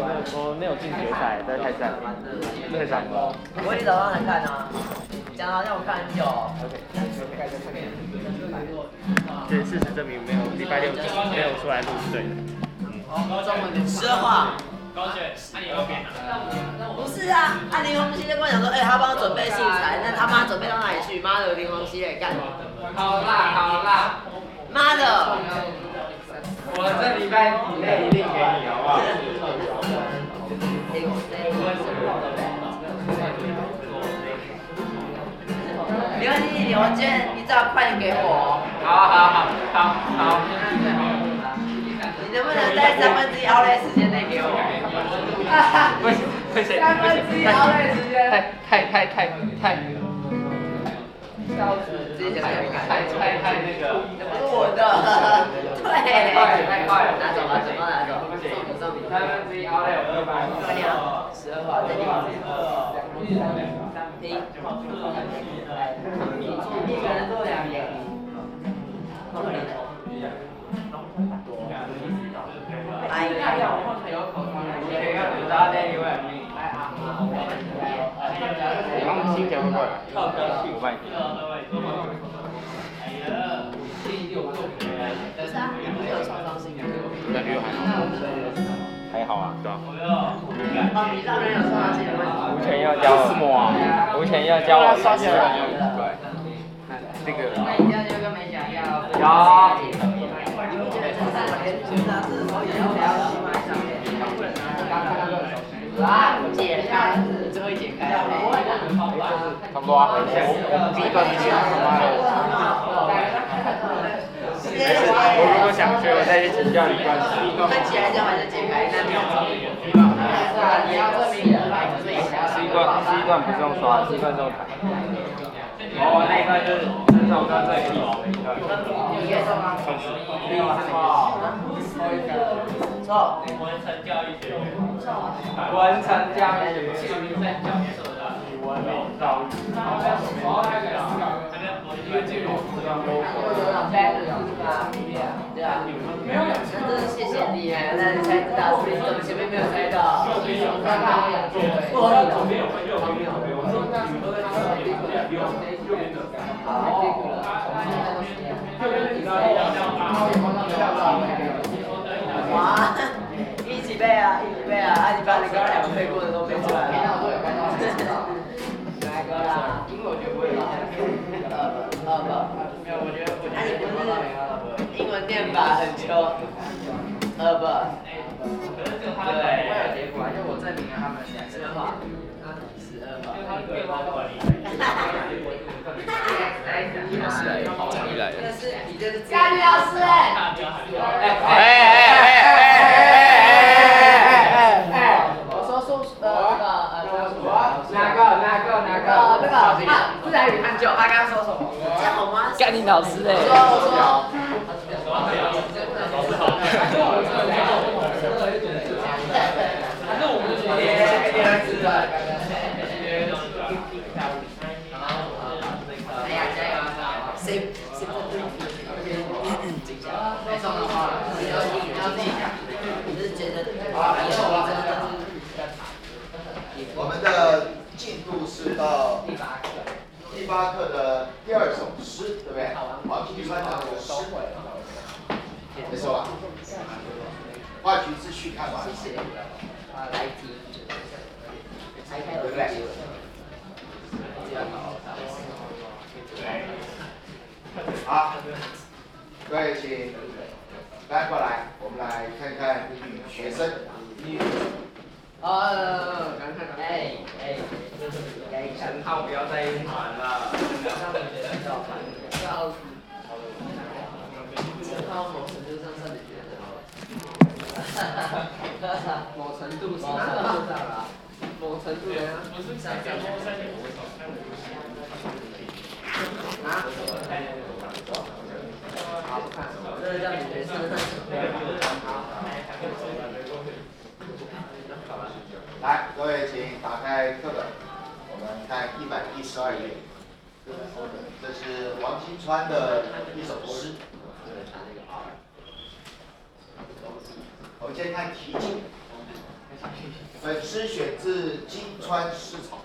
有，我没有进决赛，真的太赞了，太赞了。我也早上才看啊，讲好像我看很久。这事实证明没有礼拜六没有出来录是对的。十二话。高雪，那你要变啊？不是啊，啊林宏熙在跟我讲说，哎、他帮我准备素材，那他妈准备到哪里去？妈的，林宏熙也干。好啦好啦，妈的。我这礼拜以内一定给你，好不好？我今天你只要快点给我。好好好好好。你能不能在三分之一奥莱时间内给我？不行不行三分之一奥莱 时间。太太太太太。直接讲太太太那个。不是我的。对。太快太快了。拿走拿走拿走。送你送你。三分之一奥莱我一百。快点啊！十二号，再给我。一。一个人做两年。哎呀！然后新条会过来，我帮你。不是啊，没有创伤性的。感觉还好。还好啊，对吧？哦，你让人有创伤性的问题。无钱要交什么啊？无钱要交我三十万。对。这个。那一定要就跟没讲一样。有。解开，你真会解开。差不多啊。第一个你讲他妈的。我如果想学，我再去请教你关系。那起来讲完就解开，那没有证明。是，一段，是一段。不是用刷，是一段。是用弹。哦，那一段就是这首歌最屁毛的一段。算是。错。文成教育学。文成教育学。文明教育。对啊，没有，真的谢谢你哎，那你才知道，所以怎么前面没有猜到？不合理哇，一起背啊，一起背啊，啊。你把你刚两个背过的都背出来了。来哥啦，因为我觉得不会二二没有，我觉得我觉得不是英文念法很秋，二不。可是这个他的会有结果，就我证明啊。他们两个话，十二号，那你规划管理。讲来这是你这是咖喱老师哎，哎哎哎哎哎哎！我说数呃那个呃哪个哪个哪呃那个？个他自然语探究，他刚刚说什么？这样好吗？干你老师哎！说我说。哎呀，加油！谁谁在对没送的话，你要你要自己讲，你是觉得以后真的我们的进度是到第八课，第八课的第二首诗，对不对？王平川的诗，没错吧？话剧秩序看完了，啊，来题，拆开对不对？好，各位请来过来，我们来看看女学生。哦，赶快赶快，哎哎，哎，陈浩不要再晕船了。要，到某程度上算你觉得好了。某程度某程度上啊，某程度的呀。上上啊？好看。这个叫女学生。来，各位请打开课本，我们看一百一十二页。这是王金川的一首诗。我们先看题目。本诗选自金川诗草，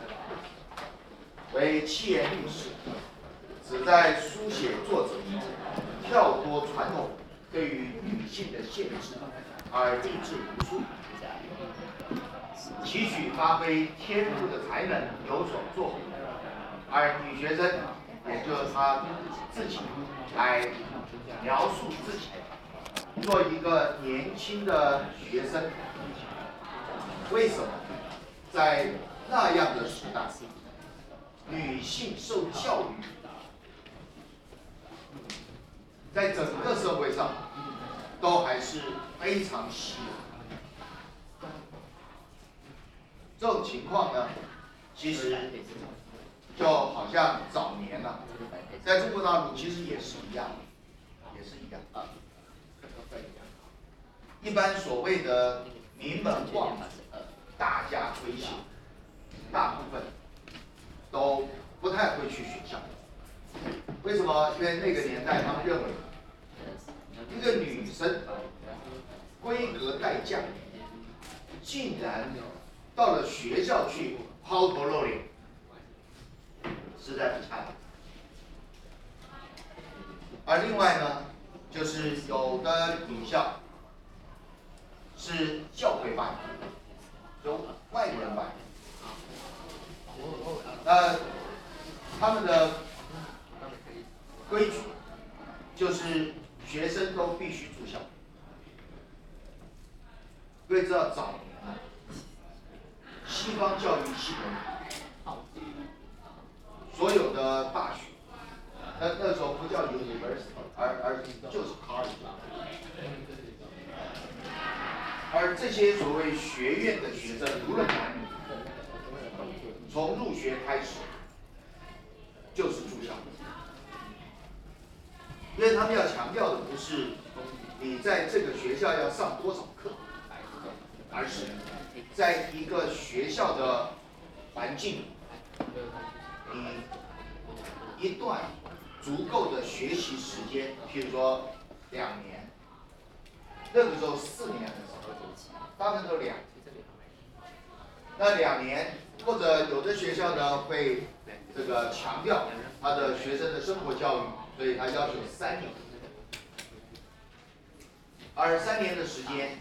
为七言律诗，旨在书写作者跳脱传统对于女性的限制，而立志读书。期许发挥天赋的才能有所作为，而女学生也就是她自己来描述自己，做一个年轻的学生，为什么在那样的时代，女性受教育，在整个社会上都还是非常稀有。这种情况呢，其实就好像早年了、在中国大陆其实也是一样，也是一样啊。一般所谓的名门望子、大家闺秀，大部分都不太会去学校。为什么？因为那个年代他们认为，一个女生闺阁待嫁，竟然到了学校去抛头露脸，实在不差。而另外呢，就是有的女校是教会办的，就外国人办的。呃，他们的规矩就是学生都必须住校。各位知道早，西方教育系统，所有的大学，那那时候不叫 university，而而就是 college。而这些所谓学院的学生，无论男女，从入学开始就是住校，因为他们要强调的不是你在这个学校要上多少课，而是在一个学校的环境，你一段足够的学习时间，譬如说两年，那个时候四年的时候，大部分都两。那两年或者有的学校呢会这个强调他的学生的生活教育，所以他要求三年。而三年的时间，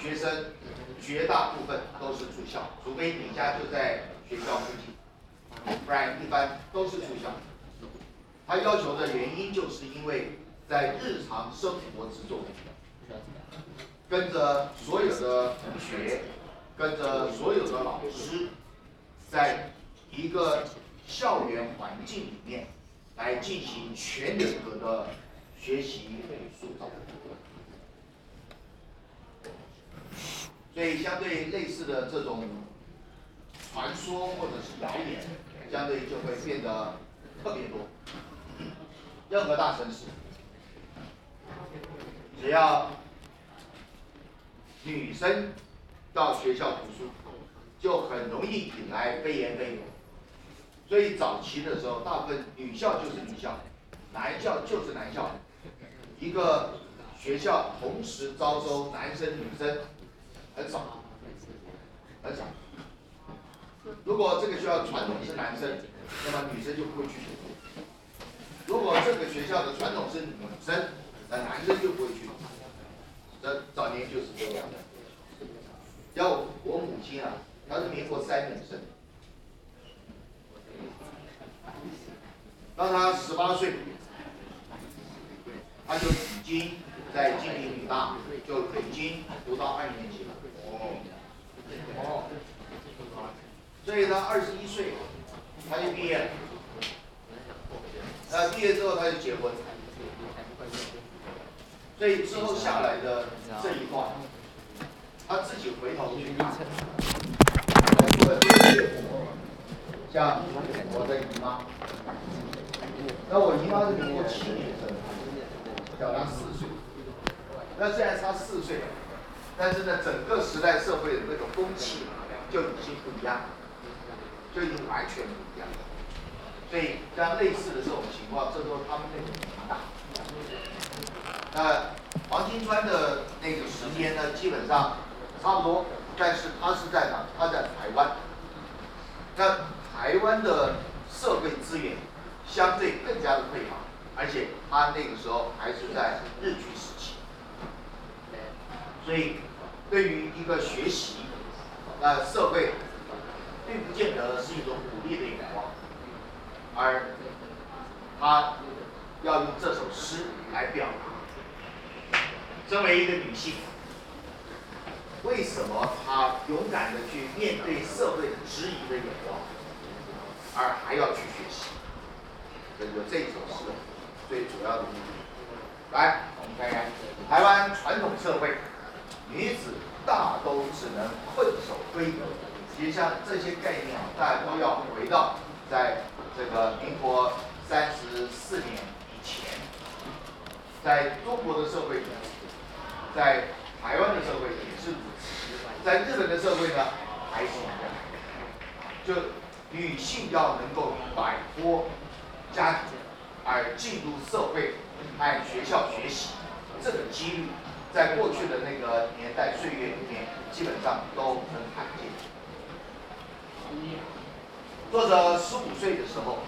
学生绝大部分都是住校，除非你家就在学校附近，不然一般都是住校。他要求的原因就是因为在日常生活之中，跟着所有的同学跟着所有的老师，在一个校园环境里面来进行全人格的学习与塑造。所以，相对类似的这种传说或者是谣言，相对就会变得特别多。任何大城市，只要女生到学校读书，就很容易引来非言非语。所以早期的时候，大部分女校就是女校，男校就是男校，一个学校同时招收男生女生。很少，很少。如果这个学校传统是男生，那么女生就不会去读；如果这个学校的传统是女生，那男生就不会去读。这早年就是这样的。要我母亲啊，她是民国三年生，当她十八岁，她就已经在金陵女大就已经读。到二年级了。哦，所以他二十一岁，他就毕业了。那毕业之后他就结婚。所以之后下来的这一段，他自己回头去看，我的岳父，像我的姨妈，那我姨妈是比我七年生，小他四岁，那现在差四岁。但是呢，整个时代社会的那种风气就已经不一样了，就已经完全不一样了。所以像类似的这种情况，这时候他们那个。那黄金川的那个时间呢，基本上差不多，但是他是在哪？他在台湾。那台湾的社会资源相对更加的匮乏，而且他那个时候还是在日据时期，所以。对于一个学习，呃社会并不见得是一种鼓励的眼光，而他要用这首诗来表达。身为一个女性，为什么她勇敢的去面对社会的质疑的眼光，而还要去学习？这就这首诗最主要的目的。来，我们看看台湾传统社会。女子大都只能困守闺阁，其实像这些概念啊，大家都要回到在这个民国三十四年以前，在中国的社会，在台湾的社会也是如此，在日本的社会呢还是一样，就女性要能够摆脱家庭而进入社会和学校学习，这个几率。在过去的那个年代岁月里面，基本上都很罕见。作者十五岁的时候，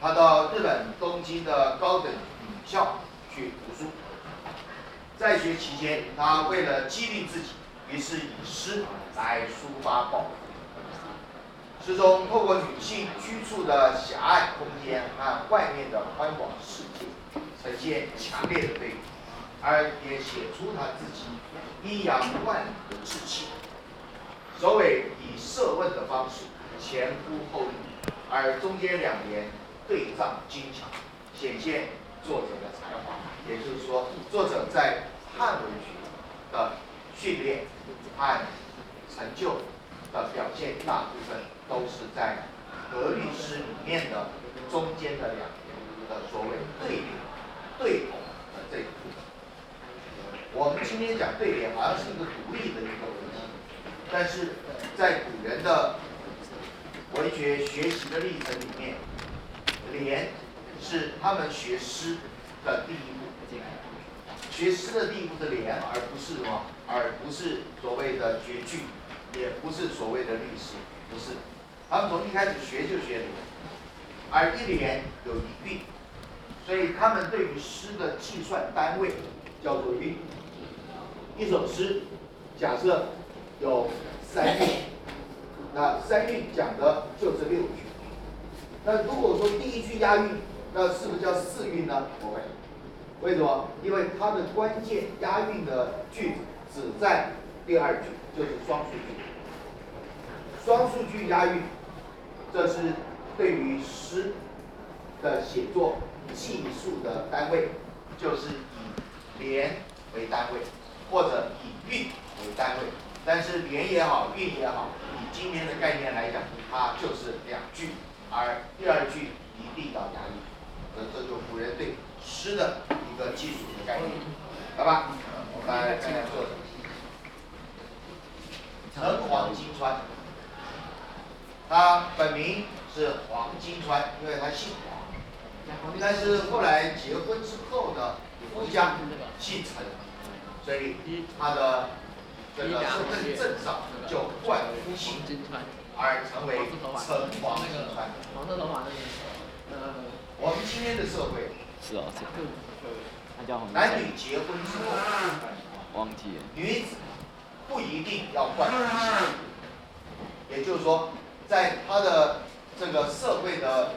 他到日本东京的高等女校去读书。在学期间，他为了激励自己，于是以诗来抒发抱负。诗中透过女性居住的狭隘空间和外面的宽广世界，呈现强烈的对比。而也写出他自己阴阳万里的志气。首尾以设问的方式前呼后应，而中间两联对仗精巧，显现作者的才华。也就是说，作者在汉文学的训练和成就的表现，大部分都是在格律诗里面的中间的两联的所谓对联、对头。今天讲对联，好像是一个独立的一个问题，但是在古人的文学学习的历程里面，联是他们学诗的第一步。学诗的第一步是联，而不是什么，而不是所谓的绝句，也不是所谓的律诗，不是。他们从一开始学就学联，而一联有一韵，所以他们对于诗的计算单位叫做韵。一首诗，假设有三韵，那三韵讲的就是六句。那如果说第一句押韵，那是不是叫四韵呢？不会，为什么？因为它的关键押韵的句子只在第二句，就是双数句。双数句押韵，这是对于诗的写作计数的单位，就是以连为单位，或者以韵为单位。但是年也好，韵也好，以今天的概念来讲，它就是两句，而第二句一定要押韵。这这就古人对诗的一个基础的概念，好吧？我们来看看作者。陈黄金川，他本名是黄金川，因为他姓黄。但是后来结婚之后呢，夫家姓陈，所以他的这个身份证上就冠夫姓，而成为陈黄金川。黄色头发那个，呃，我们今天的社会，是哦，是。男女结婚之后，忘记了。女子不一定要冠夫姓，也就是说，在他的这个社会的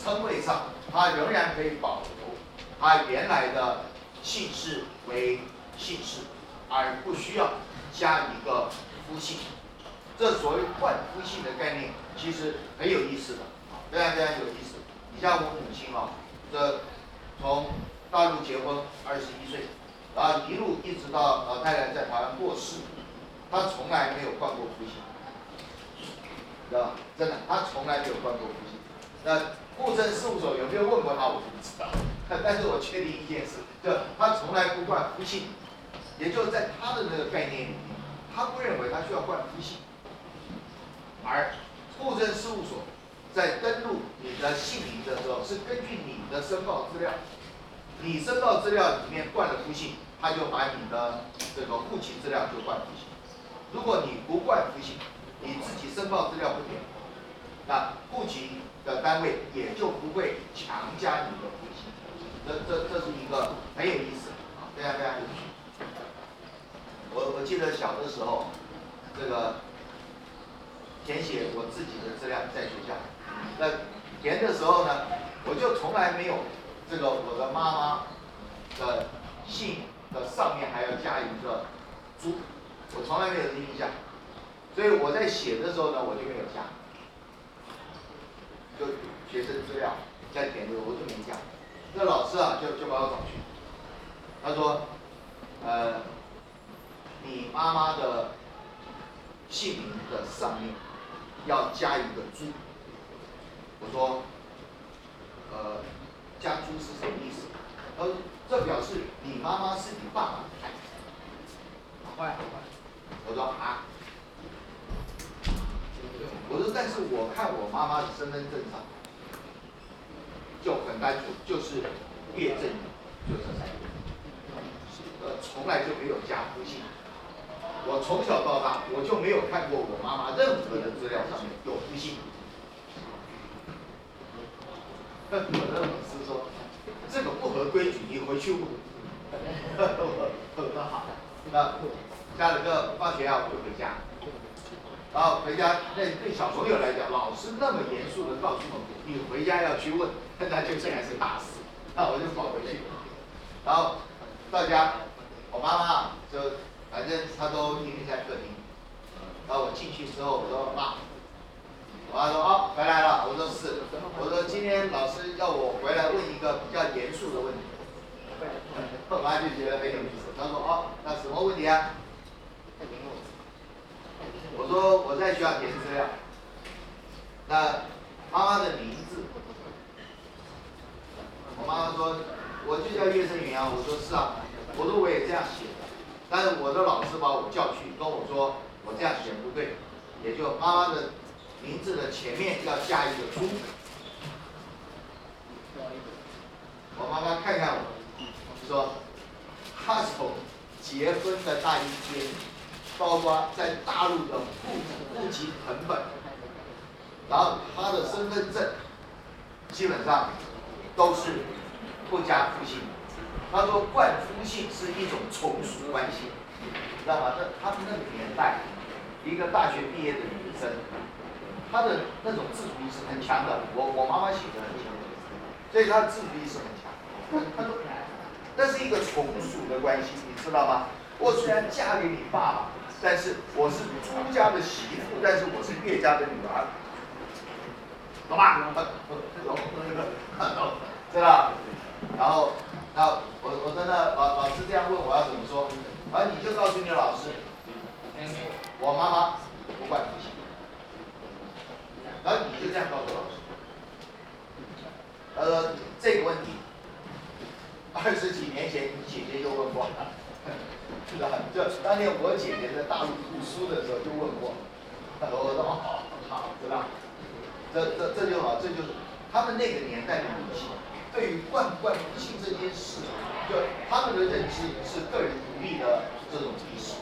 称谓上，他仍然可以保留他原来的姓氏为姓氏，而不需要加一个夫姓。这所谓冠夫姓的概念，其实很有意思的，非常非常有意思。你像我母亲啊，这从大陆结婚二十一岁，然后一路一直到老太太在台湾过世，她从来没有冠过夫姓，知道吧？真的，她从来没有冠过夫姓。那户政事务所有没有问过她，我就不知道。但是我确定一件事，就她从来不冠夫姓，也就是在他的那个概念里面，他不认为他需要冠夫姓。而户政事务所在登录你的姓名的时候，是根据你的申报资料，你申报资料里面冠了夫姓，他就把你的这个户籍资料就冠夫姓。如果你不冠夫姓，你自己申报资料不填，那户籍的单位也就不会强加你的夫姓。这这这是一个很有意思啊，非常非常有趣。记得小的时候，这个。填写我自己的资料在学校，那填的时候呢，我就从来没有这个我的妈妈的姓的上面还要加一个猪，我从来没有印象，所以我在写的时候呢，我就没有加，就学生资料在填的时候我就没加，那老师啊就就把我找去，他说，呃，你妈妈的姓名的上面。要加一个猪，我说，呃，加猪是什么意思？他说这表示你妈妈是你爸爸的孩子。好坏好坏。我说啊，我说但是我看我妈妈的身份证上就很单纯，就是岳正宇，就这，呃，从来就没有加夫姓。我从小到大，我就没有看过我妈妈任何的资料上面有夫姓。我的老师说，这个不合规矩，你回去问。我说好，那下了课放学啊，我就回家。然后回家，那对小朋友来讲，老师那么严肃的告诉我，你回家要去问，那就现在是大事。那我就跑回去，然后到家，我妈妈就。反正他都天天在客厅，然后我进去之后，我说妈，我妈说哦回来了，我说是，我说今天老师要我回来问一个比较严肃的问题，我妈就觉得很有意思，她说哦那什么问题啊？我说我在学校填资料，那妈妈的名字，我妈妈说我就叫岳胜云啊，我说是啊，我说我也这样写。但是我的老师把我叫去，跟我说我这样写不对，也就妈妈的名字的前面要加一个猪。我妈妈看看我，说，她从结婚的那一天，包括在大陆的户户籍成本，然后她的身份证，基本上都是不加夫姓。他说冠夫姓是一种从属关系，知道吗？那他们那个年代，一个大学毕业的女生，她的那种自主意识很强的。我我妈妈写的很强，所以她的自主意识很强。她说，那是一个从属的关系，你知道吗？我虽然嫁给你爸爸，但是我是朱家的媳妇，但是我是岳家的女儿，懂吧？懂，懂，知道？然后，那我我真的老老师这样问我要怎么说？而你就告诉你的老师，我妈妈不惯脾气，然后你就这样告诉老师。呃，这个问题，二十几年前你姐姐就问过了，是吧？就当年我姐姐在大陆读书的时候就问过，我说好，好，知道？这这这就好，这就是他们那个年代的女性对于惯不惯不信这件事，就他们的认知是个人独立的这种意识，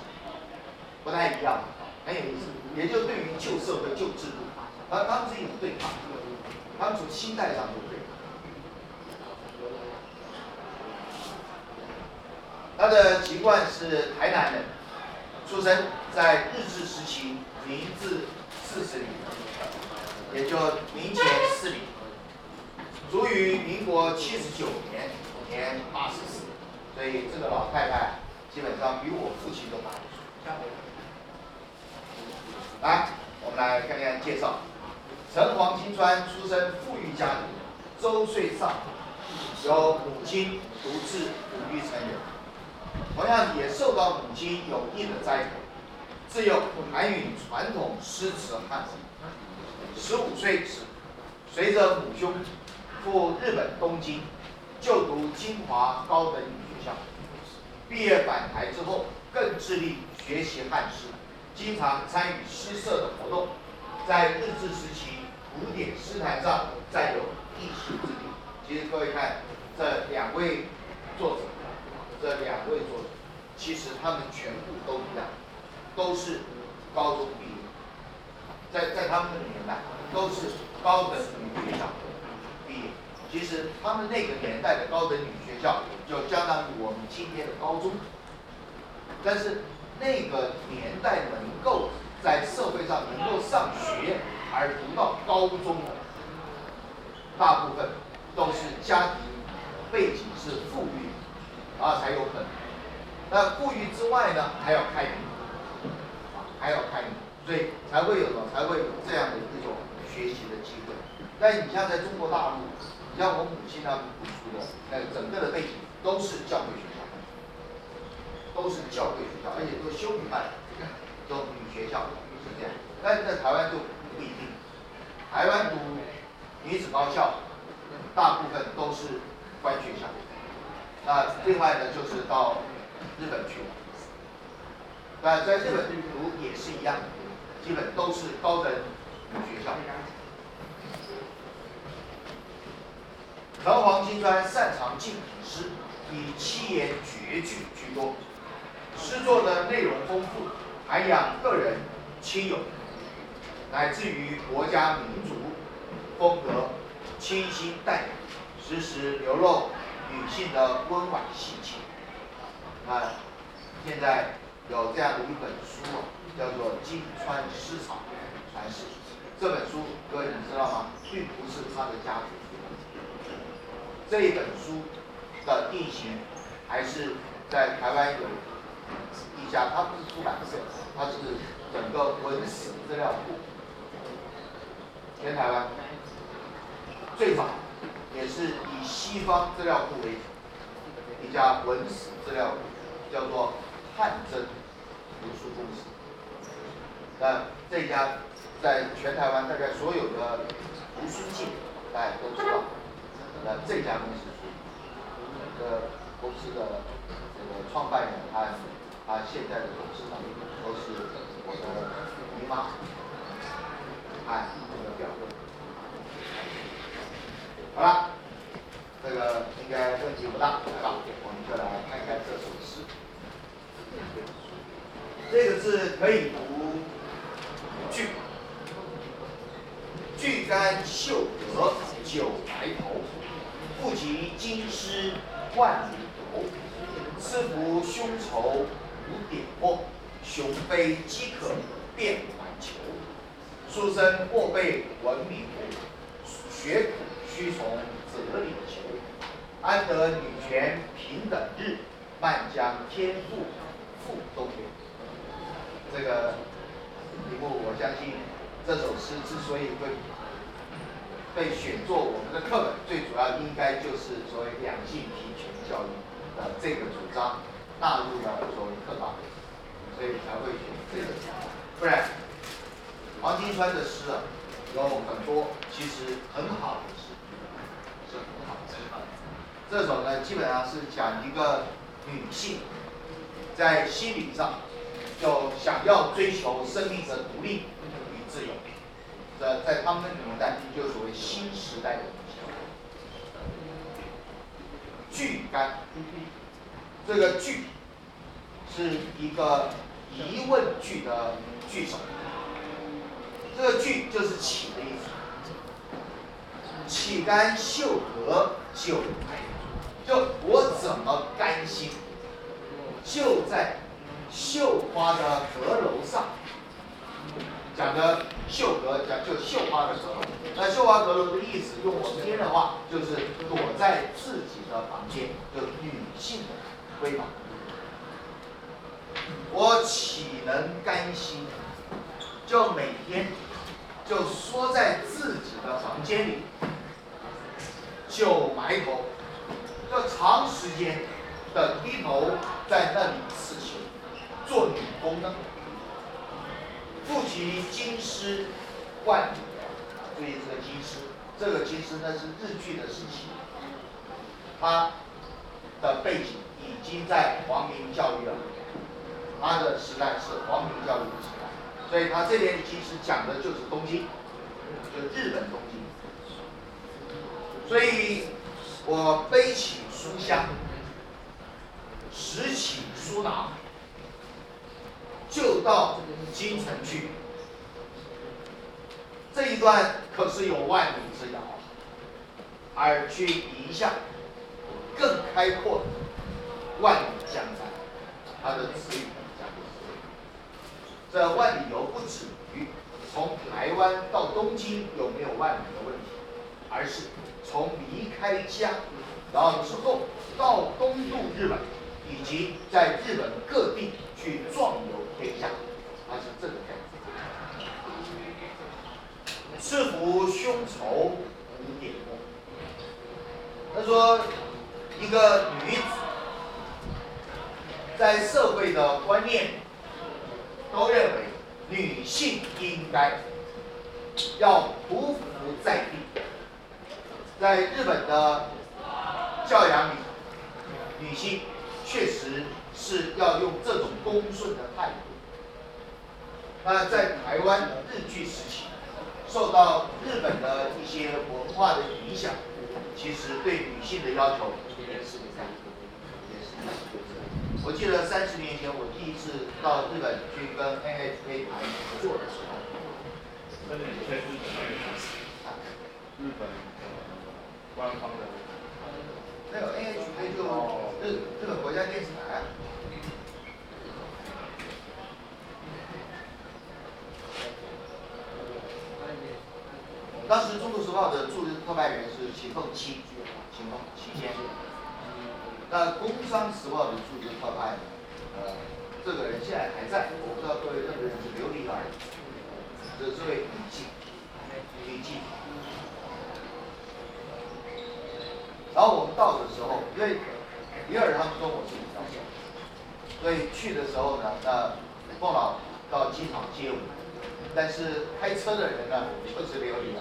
不太一样，很有意思。也就对于旧社会、旧制度，他他们是一种对抗，他们从心态上就对抗。他的籍贯是台南人，出生在日治时期明治四十年，也就明前四年，卒于民国七十九年，年八十四，所以这个老太太基本上比我父亲都大一岁。来，我们来看看介绍。陈黄金川出生富裕家庭，周岁上，由母亲独自抚育成人。同样也受到母亲有意的栽培，自幼韩语传统诗词汉字。十五岁时，随着母兄赴日本东京就读清华高等女学校，毕业返台之后，更致力学习汉诗，经常参与诗社的活动，在日治时期古典诗坛上占有一席之地。其实各位看这两位作者。这两位作者，其实他们全部都一样，都是高中毕业，在在他们的年代都是高等女学校毕业。其实他们那个年代的高等女学校就相当于我们今天的高中，但是那个年代能够在社会上能够上学而读到高中的，大部分都是家庭背景是富裕。啊，才有可能。那富裕之外呢，还要开明，啊，还要开明，所以才会有什么，才会有这样的一种学习的机会。但你像在中国大陆，你像我母亲他们读书的，那整个的背景都是教会学校，都是教会学校，而且都是修女办，都女学校是这样。但是在台湾就不一定，台湾读女子高校，大部分都是官学校。那另外呢，就是到日本去了。那在日本读也是一样，基本都是高等学校。藤黄金川擅长静品诗，以七言绝句居多，诗作的内容丰富，涵养个人亲友，乃至于国家民族，风格清新淡雅，时时流露。女性的温婉性情，啊，现在有这样的一本书啊，叫做《金川诗草传世》。这本书各位你知道吗？并不是他的家族。这一本书的定型还是在台湾有一家，它不是出版社，它是整个文史资料库，全台湾最早。也是以西方资料库为主，一家文史资料库，叫做汉真图书公司。那这家在全台湾大概所有的读书界，大家都知道。那这家公司，这个公司的这个创办人，他他现在的董事长都是我的姨妈，哎，我的表哥。好了，这个应该问题不大，来吧，我们就来看看这首诗。这个字可以读“巨”，巨干秀德九白头，不及金师万里游。赐福凶仇无点破，雄飞饥渴遍环球。书生过辈闻名乎？学苦。须从哲理求，安得女权平等日？漫将天赋付东流。这个题目，我相信这首诗之所以会被选作我们的课本，最主要应该就是所谓两性平权教育的这个主张纳入了作为课纲，所以才会选这个，不然黄金川的诗啊有很多其实很好的诗，是很好的诗。这首呢基本上是讲一个女性在心理上就想要追求生命的独立。在他们那个年代，就所谓新时代的女性。句干，这个句是一个疑问句的句首，这个句就是起的意思。岂甘绣阁就就我怎么甘心就在绣花的阁楼上，讲的绣阁讲就绣花的阁楼，那绣花阁楼的意思，用我们今天的话就是躲在自己的房间，就女性的闺房。我岂能甘心就每天就缩在自己的房间里，就埋头，就长时间的低头在那里刺绣，做女工呢？复习京师万里，注意这个京师，这个京师呢是日据的时期，它的背景已经在皇民教育了，它的时代是皇民教育的时代，所以它这边其实讲的就是东京，就日本东京。所以我背起书箱，拾起书囊，就到京城去。这一段可是有万里之遥，而去迎向更开阔的万里江山。他的词语讲的是这万里游不止于从台湾到东京有没有万里的问题，而是从离开家，然后之后到东渡日本，以及在日本各地去壮游天下，它是这个概念。赤腹胸愁无点墨。他说，一个女子在社会的观念都认为女性应该要匍匐在地，在日本的教养里，女性确实是要用这种恭顺的态度。那在台湾日据时期，受到日本的一些文化的影响，其实对女性的要求也是在，也是在。我记得三十年前我第一次到日本去跟 NHK 谈合作的时候，那你在日本那边日本官方的那个 NHK 就日日本国家电视台啊。当时《中国时报》的驻日特派员是秦凤七，秦凤七先生。那《工商时报》的驻日特派员，呃，这个人现在还在，我不知道各位认不认识刘丽儿，这这位女记，女记。然后我们到的时候，因为李尔他们跟我是比较熟，所以去的时候呢，那凤老到机场接我们，但是开车的人呢，就是刘丽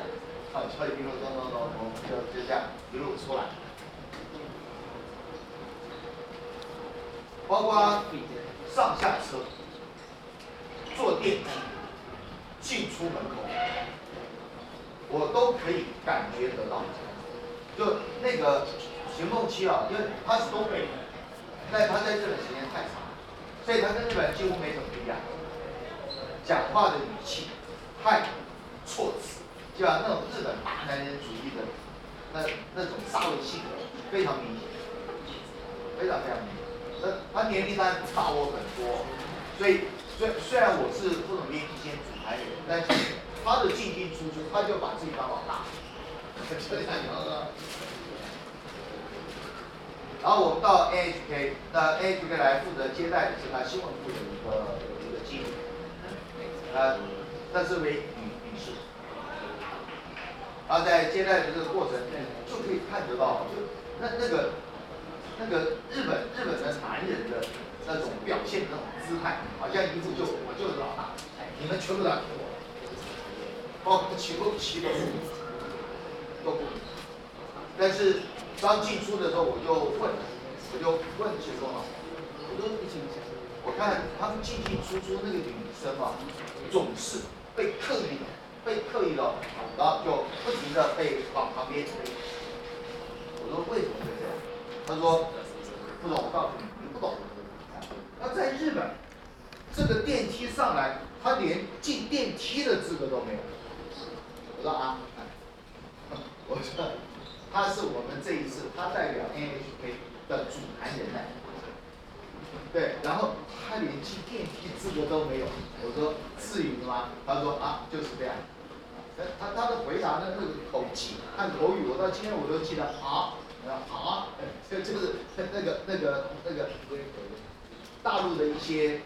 啊，所以一路咚咚咚咚，就就这样一路出来，包括上下车、坐电梯、进出门口，我都可以感觉得到。就那个邢梦七啊，因为他是东北人，但他在日本时间太长，所以他跟日本几乎没什么不一样，讲话的语气、态度、措辞。对吧？那种日本大男人主义的那那种沙文性格非常明显，非常非常明显。那他年龄当然大我很多，所以虽虽然我是副总编辑兼主持人，但是他的进进出出，他就把自己当老大，然后我们到 A H K，那 A H K 来负责接待的是他新闻部的一个一个经理，那是为。然后在接待的这个过程，就可以看得到，就那那个那个日本日本的男人的那种表现那种姿态，好像一副就我就是老大，你们全部来给我，包括起不起都都不。但是刚进出的时候，我就问，我就问学生啊，我说我看他们进进出出那个女生啊，总是被刻意的。被刻意的，然后就不停的被往旁边推。我说为什么会这样？他说不懂，我告诉你，你不懂。那在日本，这个电梯上来，他连进电梯的资格都没有。我说啊，我说他是我们这一次他代表 NHK 的主谈人呢。对，然后他连进电梯资格都没有。我说至于吗？他说啊，就是这样。他他的回答的那个口气和口语，我到今天我都记得好，好，这就是那个那个那个大陆的一些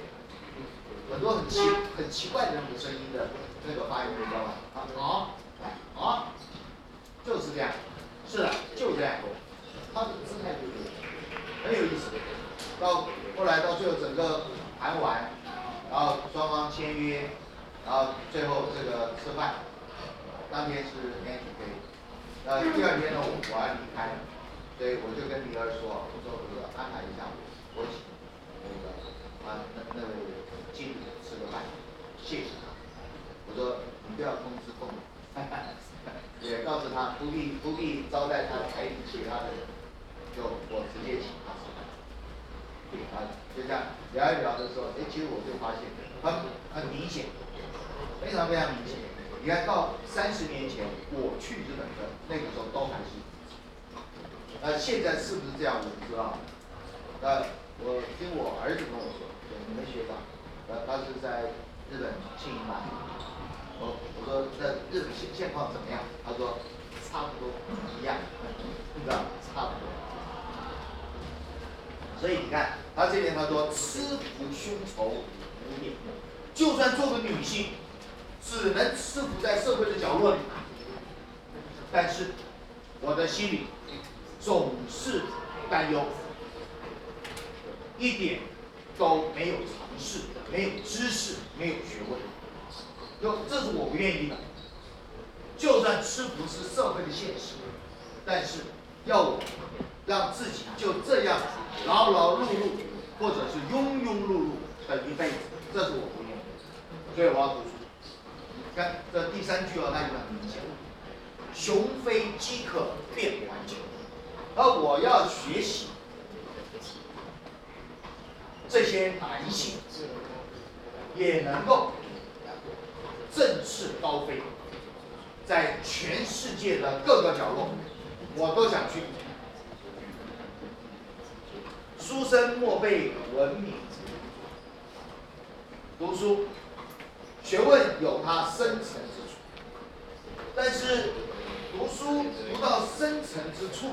很多很奇很奇怪的那种声音的那个发音，你知道吗？啊好，好，就是这样，是的，就这样，他的姿态就是很有意思的。到后来到最后整个谈完，然后双方签约，然后最后这个吃饭。当天是 N T K，呃，第二天呢，我我要离开了，所以我就跟女儿说，我说我说安排一下，我请那个啊那那位经理吃个饭，谢谢他。我说你不要通知父母，也告诉他不必不必招待他还有其他的人，就我直接请啊，就这样聊一聊的时候，哎，其实我就发现很很明显，非常非常明显。你看到三十年前我去日本的那个时候都还是，呃，现在是不是这样我不知道。呃，我听我儿子跟我说，你们学长，呃，他是在日本经营嘛。我我说那日本现现况怎么样？他说差不多一样，知道差不多。所以你看他这边他说吃苦胸愁无点，就算做个女性。只能吃苦在社会的角落里，但是我的心里总是担忧，一点都没有尝试，没有知识，没有学问，就这是我不愿意的。就算吃苦是社会的现实，但是要我让自己就这样劳劳碌碌，或者是。庸庸碌碌的一辈子，这是。我不愿。所以我要读书。看这第三句哦，那就很明显。雄飞饥渴遍环球，而我要学习这些男性也能够振翅高飞，在全世界的各个角落，我都想去。书生莫被文明读书。学问有它深层之处，但是读书读到深层之处，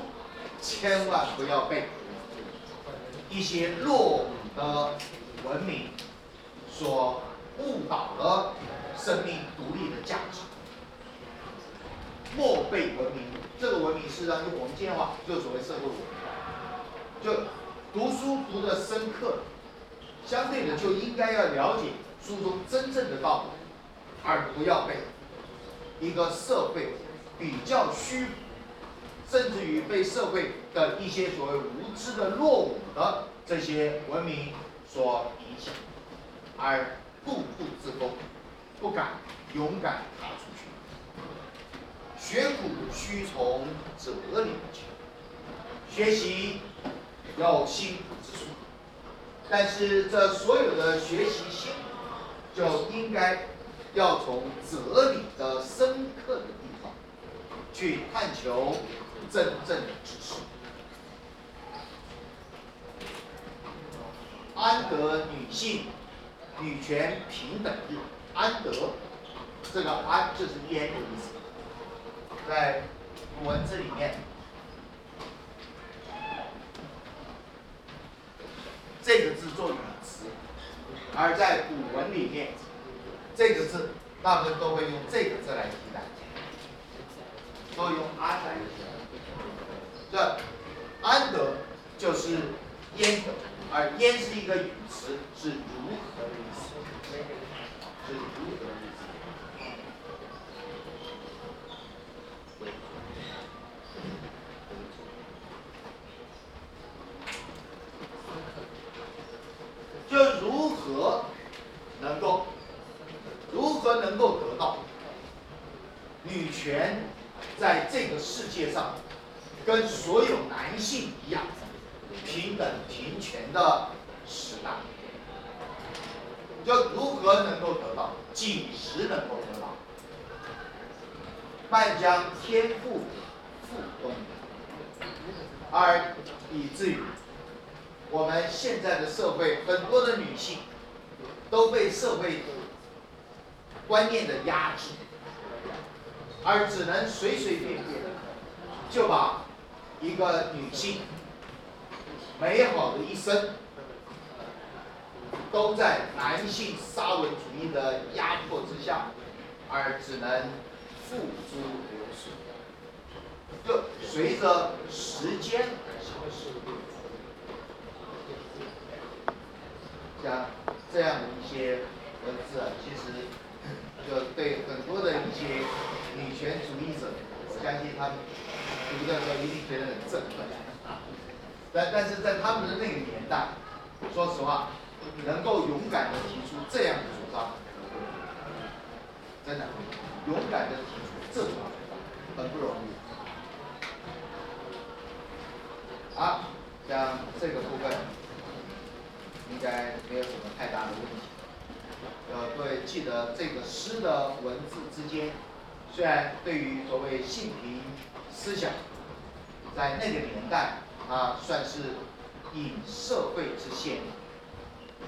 千万不要被一些落伍的文明所误导了生命独立的价值。莫被文明，这个文明是让用我们今天话，就所谓社会文明，就读书读的深刻，相对的就应该要了解。书中真正的道理，而不要被一个社会比较虚，甚至于被社会的一些所谓无知的落伍的这些文明所影响，而固步自封，不敢勇敢踏出去。学古须从哲理去，学习要辛苦之处，但是这所有的学习辛苦。就应该要从哲理的深刻的地方去探求真正的知识。安得女性女权平等日，安得这个安就是焉的意思，在古文字里面，这个字做语词。而在古文里面，这个字大部分都会用这个字来替代，都用安来替代。这安得就是焉得，而焉是一个语词，是如何的意思，是如何的意思。就如何能够，如何能够得到女权在这个世界上跟所有男性一样平等平权的时代，就如何能够得到，几时能够得到？漫江天赋附东，而以至于我们现在的社会很多的女性都被社会观念的压制，而只能随随便便就把一个女性美好的一生都在男性沙文主义的压迫之下，而只能付诸流水，就随着时间消失。像这样的一些文字啊，其实就对很多的一些女权主义者，我相信他们读的时候一定觉得很振奋啊。但但是在他们的那个年代，说实话，能够勇敢的提出这样的主张，真的勇敢的提出这种主张，很不容易。啊，像这个部分。应该没有什么太大的问题。记得这个诗的文字之间，虽然对于所谓性平思想，在那个年代啊算是引社会之先，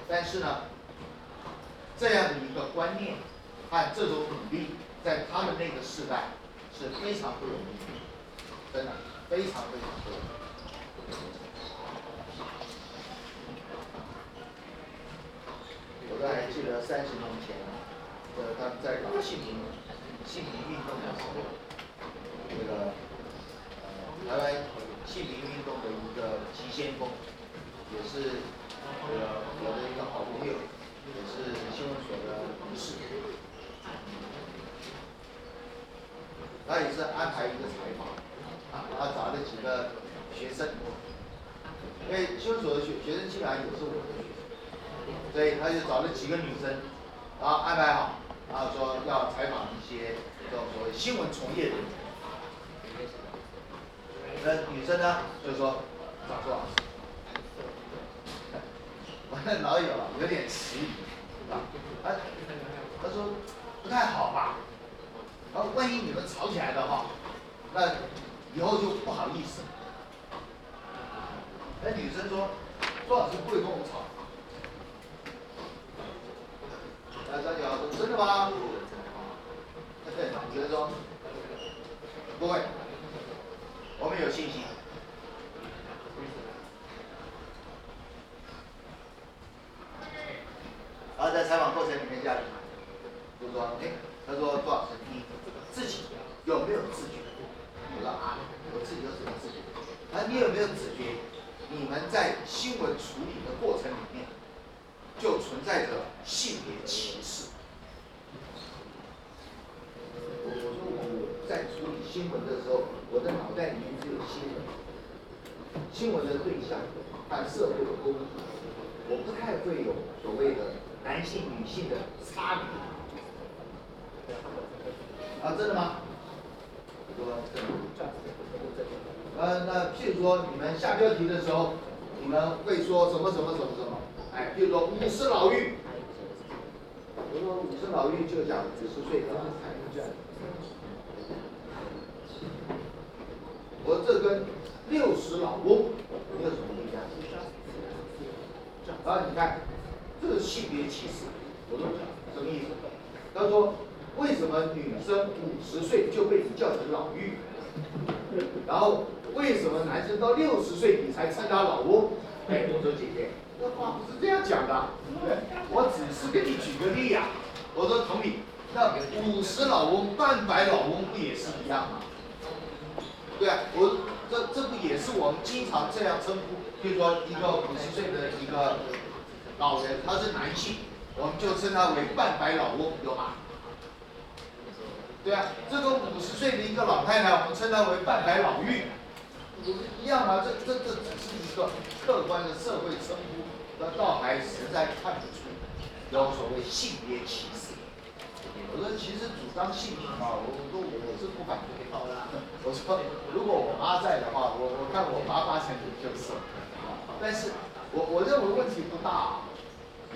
但是呢，这样的一个观念和这种努力，在他们那个时代是非常不容易的，真的非常非常不容易。我还记得三十年前，呃，他们在搞性平性平运动的时候，这个呃台湾性平运动的一个急先锋，也是这个我的一个好朋友，也是新闻所的同事，他也是安排一个采访，他找了几个学生，因为新闻所的学学生基本上也是我的学生。所以他就找了几个女生，然后安排好，然后说要采访一些这种所谓新闻从业人。那女生呢就说找朱老师，我那老友啊有点迟疑，啊，他他说不太好吧，然后万一你们吵起来的话，那以后就不好意思。那女生说朱老师不会跟我吵。那张姐说：“真的吗？”对，女生说：“不会，我们有信心。”然后在采访过程里面，家里就说：“哎，他说朱老师，你自己有没有自觉？”我说：“啊，我自己有什么自觉？啊，你有没有自觉？你们在新闻处理的过程里面？”就存在着性别歧视。我我说我在处理新闻的时候，我的脑袋里面只有新闻，新闻的对象和社会的公益，我不太会有所谓的男性女性的差别。啊，真的吗？我说真的。呃，那譬如说你们下标题的时候，你们会说什么什么什么什么？哎，比如说五十老妪，我说五十老妪就讲五十岁的财政。我这跟六十老翁没有什么不一样。然后你看，这个性别歧视，我说什么意思？他说为什么女生五十岁就被你叫成老妪？然后为什么男生到六十岁你才称他老翁？哎，我说姐姐。这话不是这样讲的，我只是给你举个例呀。我说同理，那五十老翁、半百老翁不也是一样吗？对啊，我这这不也是我们经常这样称呼？比如说一个五十岁的一个老人，他是男性，我们就称他为半百老翁，有吗？对啊，这个五十岁的一个老太太，我们称她为半百老妪，不是一样吗？这这这只是一个客观的社会称呼，那倒还实在看不出有所谓性别歧视。我说其实主张性平啊，我我说我是不反对的。我说如果我妈在的话，我我看我妈八成也就是，但是我我认为问题不大，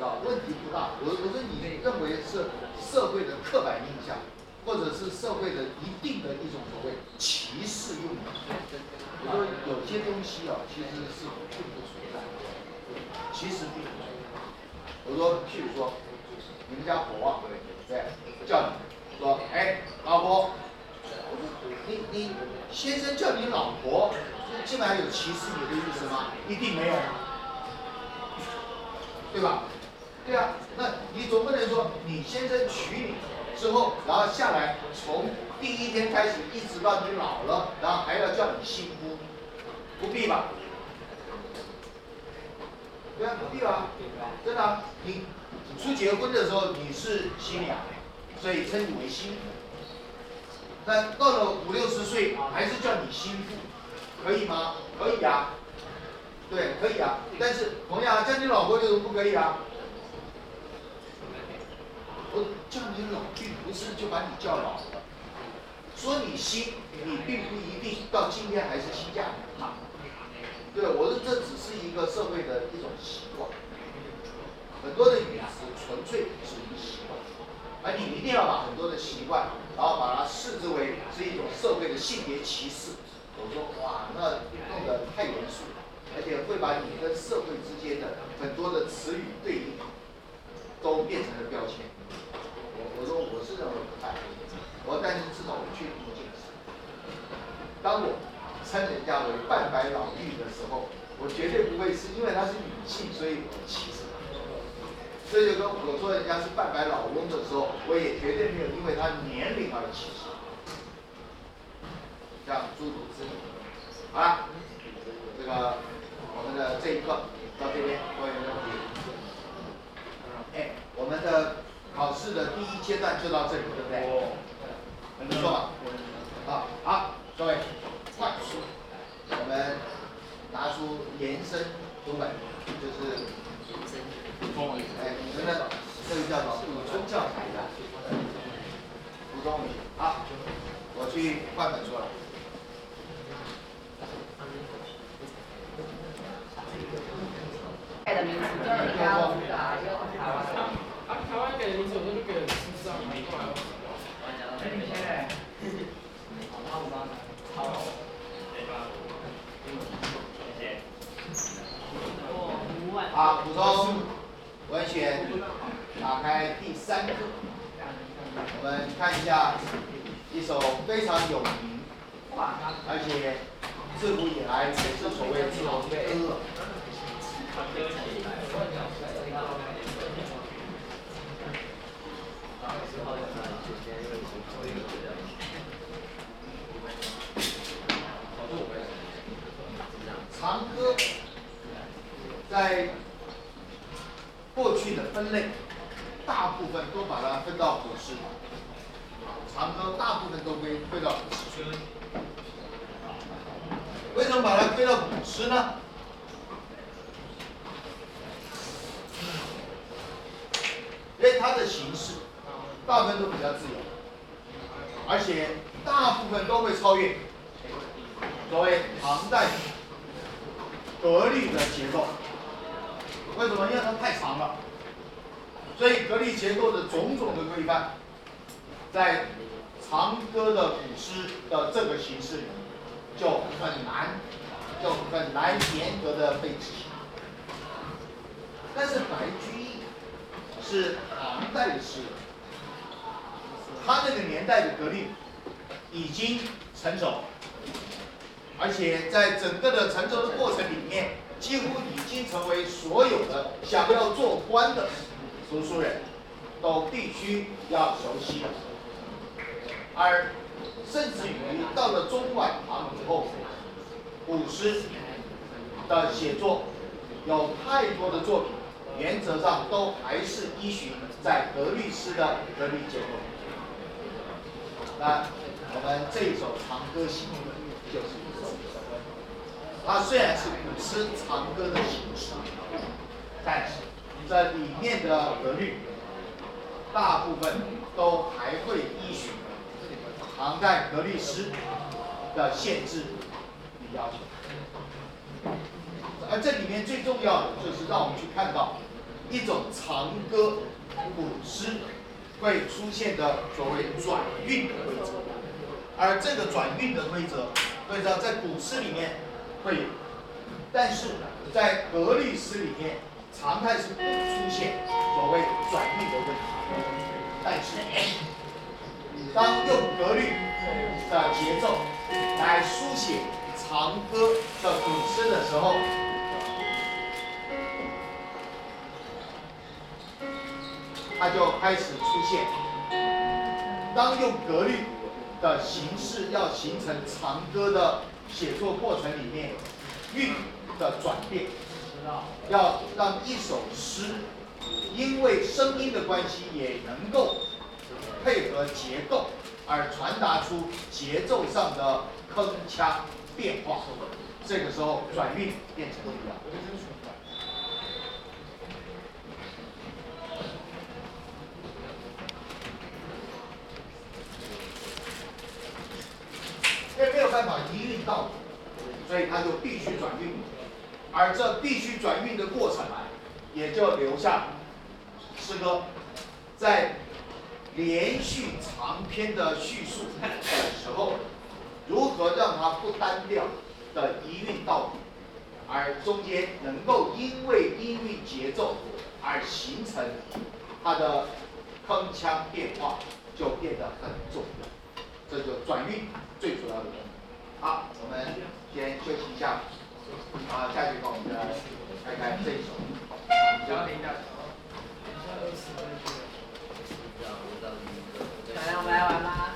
啊，问题不大。我我说你认为是社会的刻板印象，或者是社会的一定的一种所谓歧视用语。我说有些东西啊，其实是并不存在，其实并不存在。我说譬如说，你们家婆对对叫你说，哎，老婆。你你先生叫你老婆，基本上有歧视你的意思吗？一定没有，对吧？对啊，那你总不能说你先生娶你之后，然后下来从第一天开始一直到你老了，然后还要叫你新夫，不必吧？对啊，不必吧？真的，你初结婚的时候你是新娘，所以称你为新妇。那到了五六十岁还是叫你新妇，可以吗？可以啊，对，可以啊。但是同样叫你老婆就是不可以啊。我叫你老并不是就把你叫老了，说你新，你并不一定到今天还是新嫁的啊。对，我说这只是一个社会的一种习惯，很多的语词纯粹是一习惯，而你一定要把很多的习惯。然后把它视之为是一种社会的性别歧视，我说哇，那弄得太严肃，而且会把你跟社会之间的很多的词语对应，都变成了标签。我我说我是认为不太好，我但是至少我确定一件事，当我称人家为半白老妪的时候，我绝对不会是因为她是女性，所以我歧视。这就跟我说人家是半白老翁的时候，我也绝对没有因为他年龄而歧视，像诸如此类。好了，这个我们的这一课到这边，各位有没有问题？哎，我们的考试的第一阶段就到这里，对不对？不错吧？好，好，各位，快速，我们拿出延伸读本，就是。哎，真的，这个叫做补充教材的，补充语。好，我去换本书了。的名字叫什么？啊，台湾给的名字我都是给的新上没过来。哎，你现在，好吗？好。好，补充我们选，打开第三课，我们看一下一首非常有名，而且自古以来也是所谓长歌。长歌在。过去的分类，大部分都把它分到古诗，长歌大部分都归归到古诗。为什么把它归到古诗呢？因为它的形式大部分都比较自由，而且大部分都会超越所谓唐代格律的结构。为什么？因为它太长了，所以格律结构的种种的规范，在长歌的古诗的这个形式里，就很难，就很难严格的被执行。但是白居易是唐代的诗人，他那个年代的格律已经成熟，而且在整个的成熟的过程里面。几乎已经成为所有的想要做官的读书人都必须要熟悉的。而甚至于到了中晚唐以后，古诗的写作有太多的作品，原则上都还是依循在格律诗的格律结构。那我们这首长歌行就是，它虽然是古诗长歌的形式，但是这里面的格律大部分都还会依循唐代格律诗的限制与要求。而这里面最重要的就是让我们去看到一种长歌古诗会出现的所谓转韵的规则，而这个转韵的规则，规则在古诗里面会有，但是在格律诗里面常态是不出现所谓转韵的问题，但是当用格律的节奏来书写长歌的古诗的时候，它就开始出现。当用格律的形式要形成长歌的写作过程里面，韵的转变，要让一首诗因为声音的关系也能够配合结构而传达出节奏上的铿锵变化。这个时候转韵变成重要。因为没有办法一韵到底，所以他就必须转运，而这必须转运的过程啊，也就留下诗歌在连续长篇的叙述的时候，如何让它不单调的一韵到底，而中间能够因为音韵节奏而形成它的铿锵变化，就变得很重要。这就转运最主要的东西。好我们先休息一下。啊下节课我们的来看看这一首。小点一下小亮我们来玩吗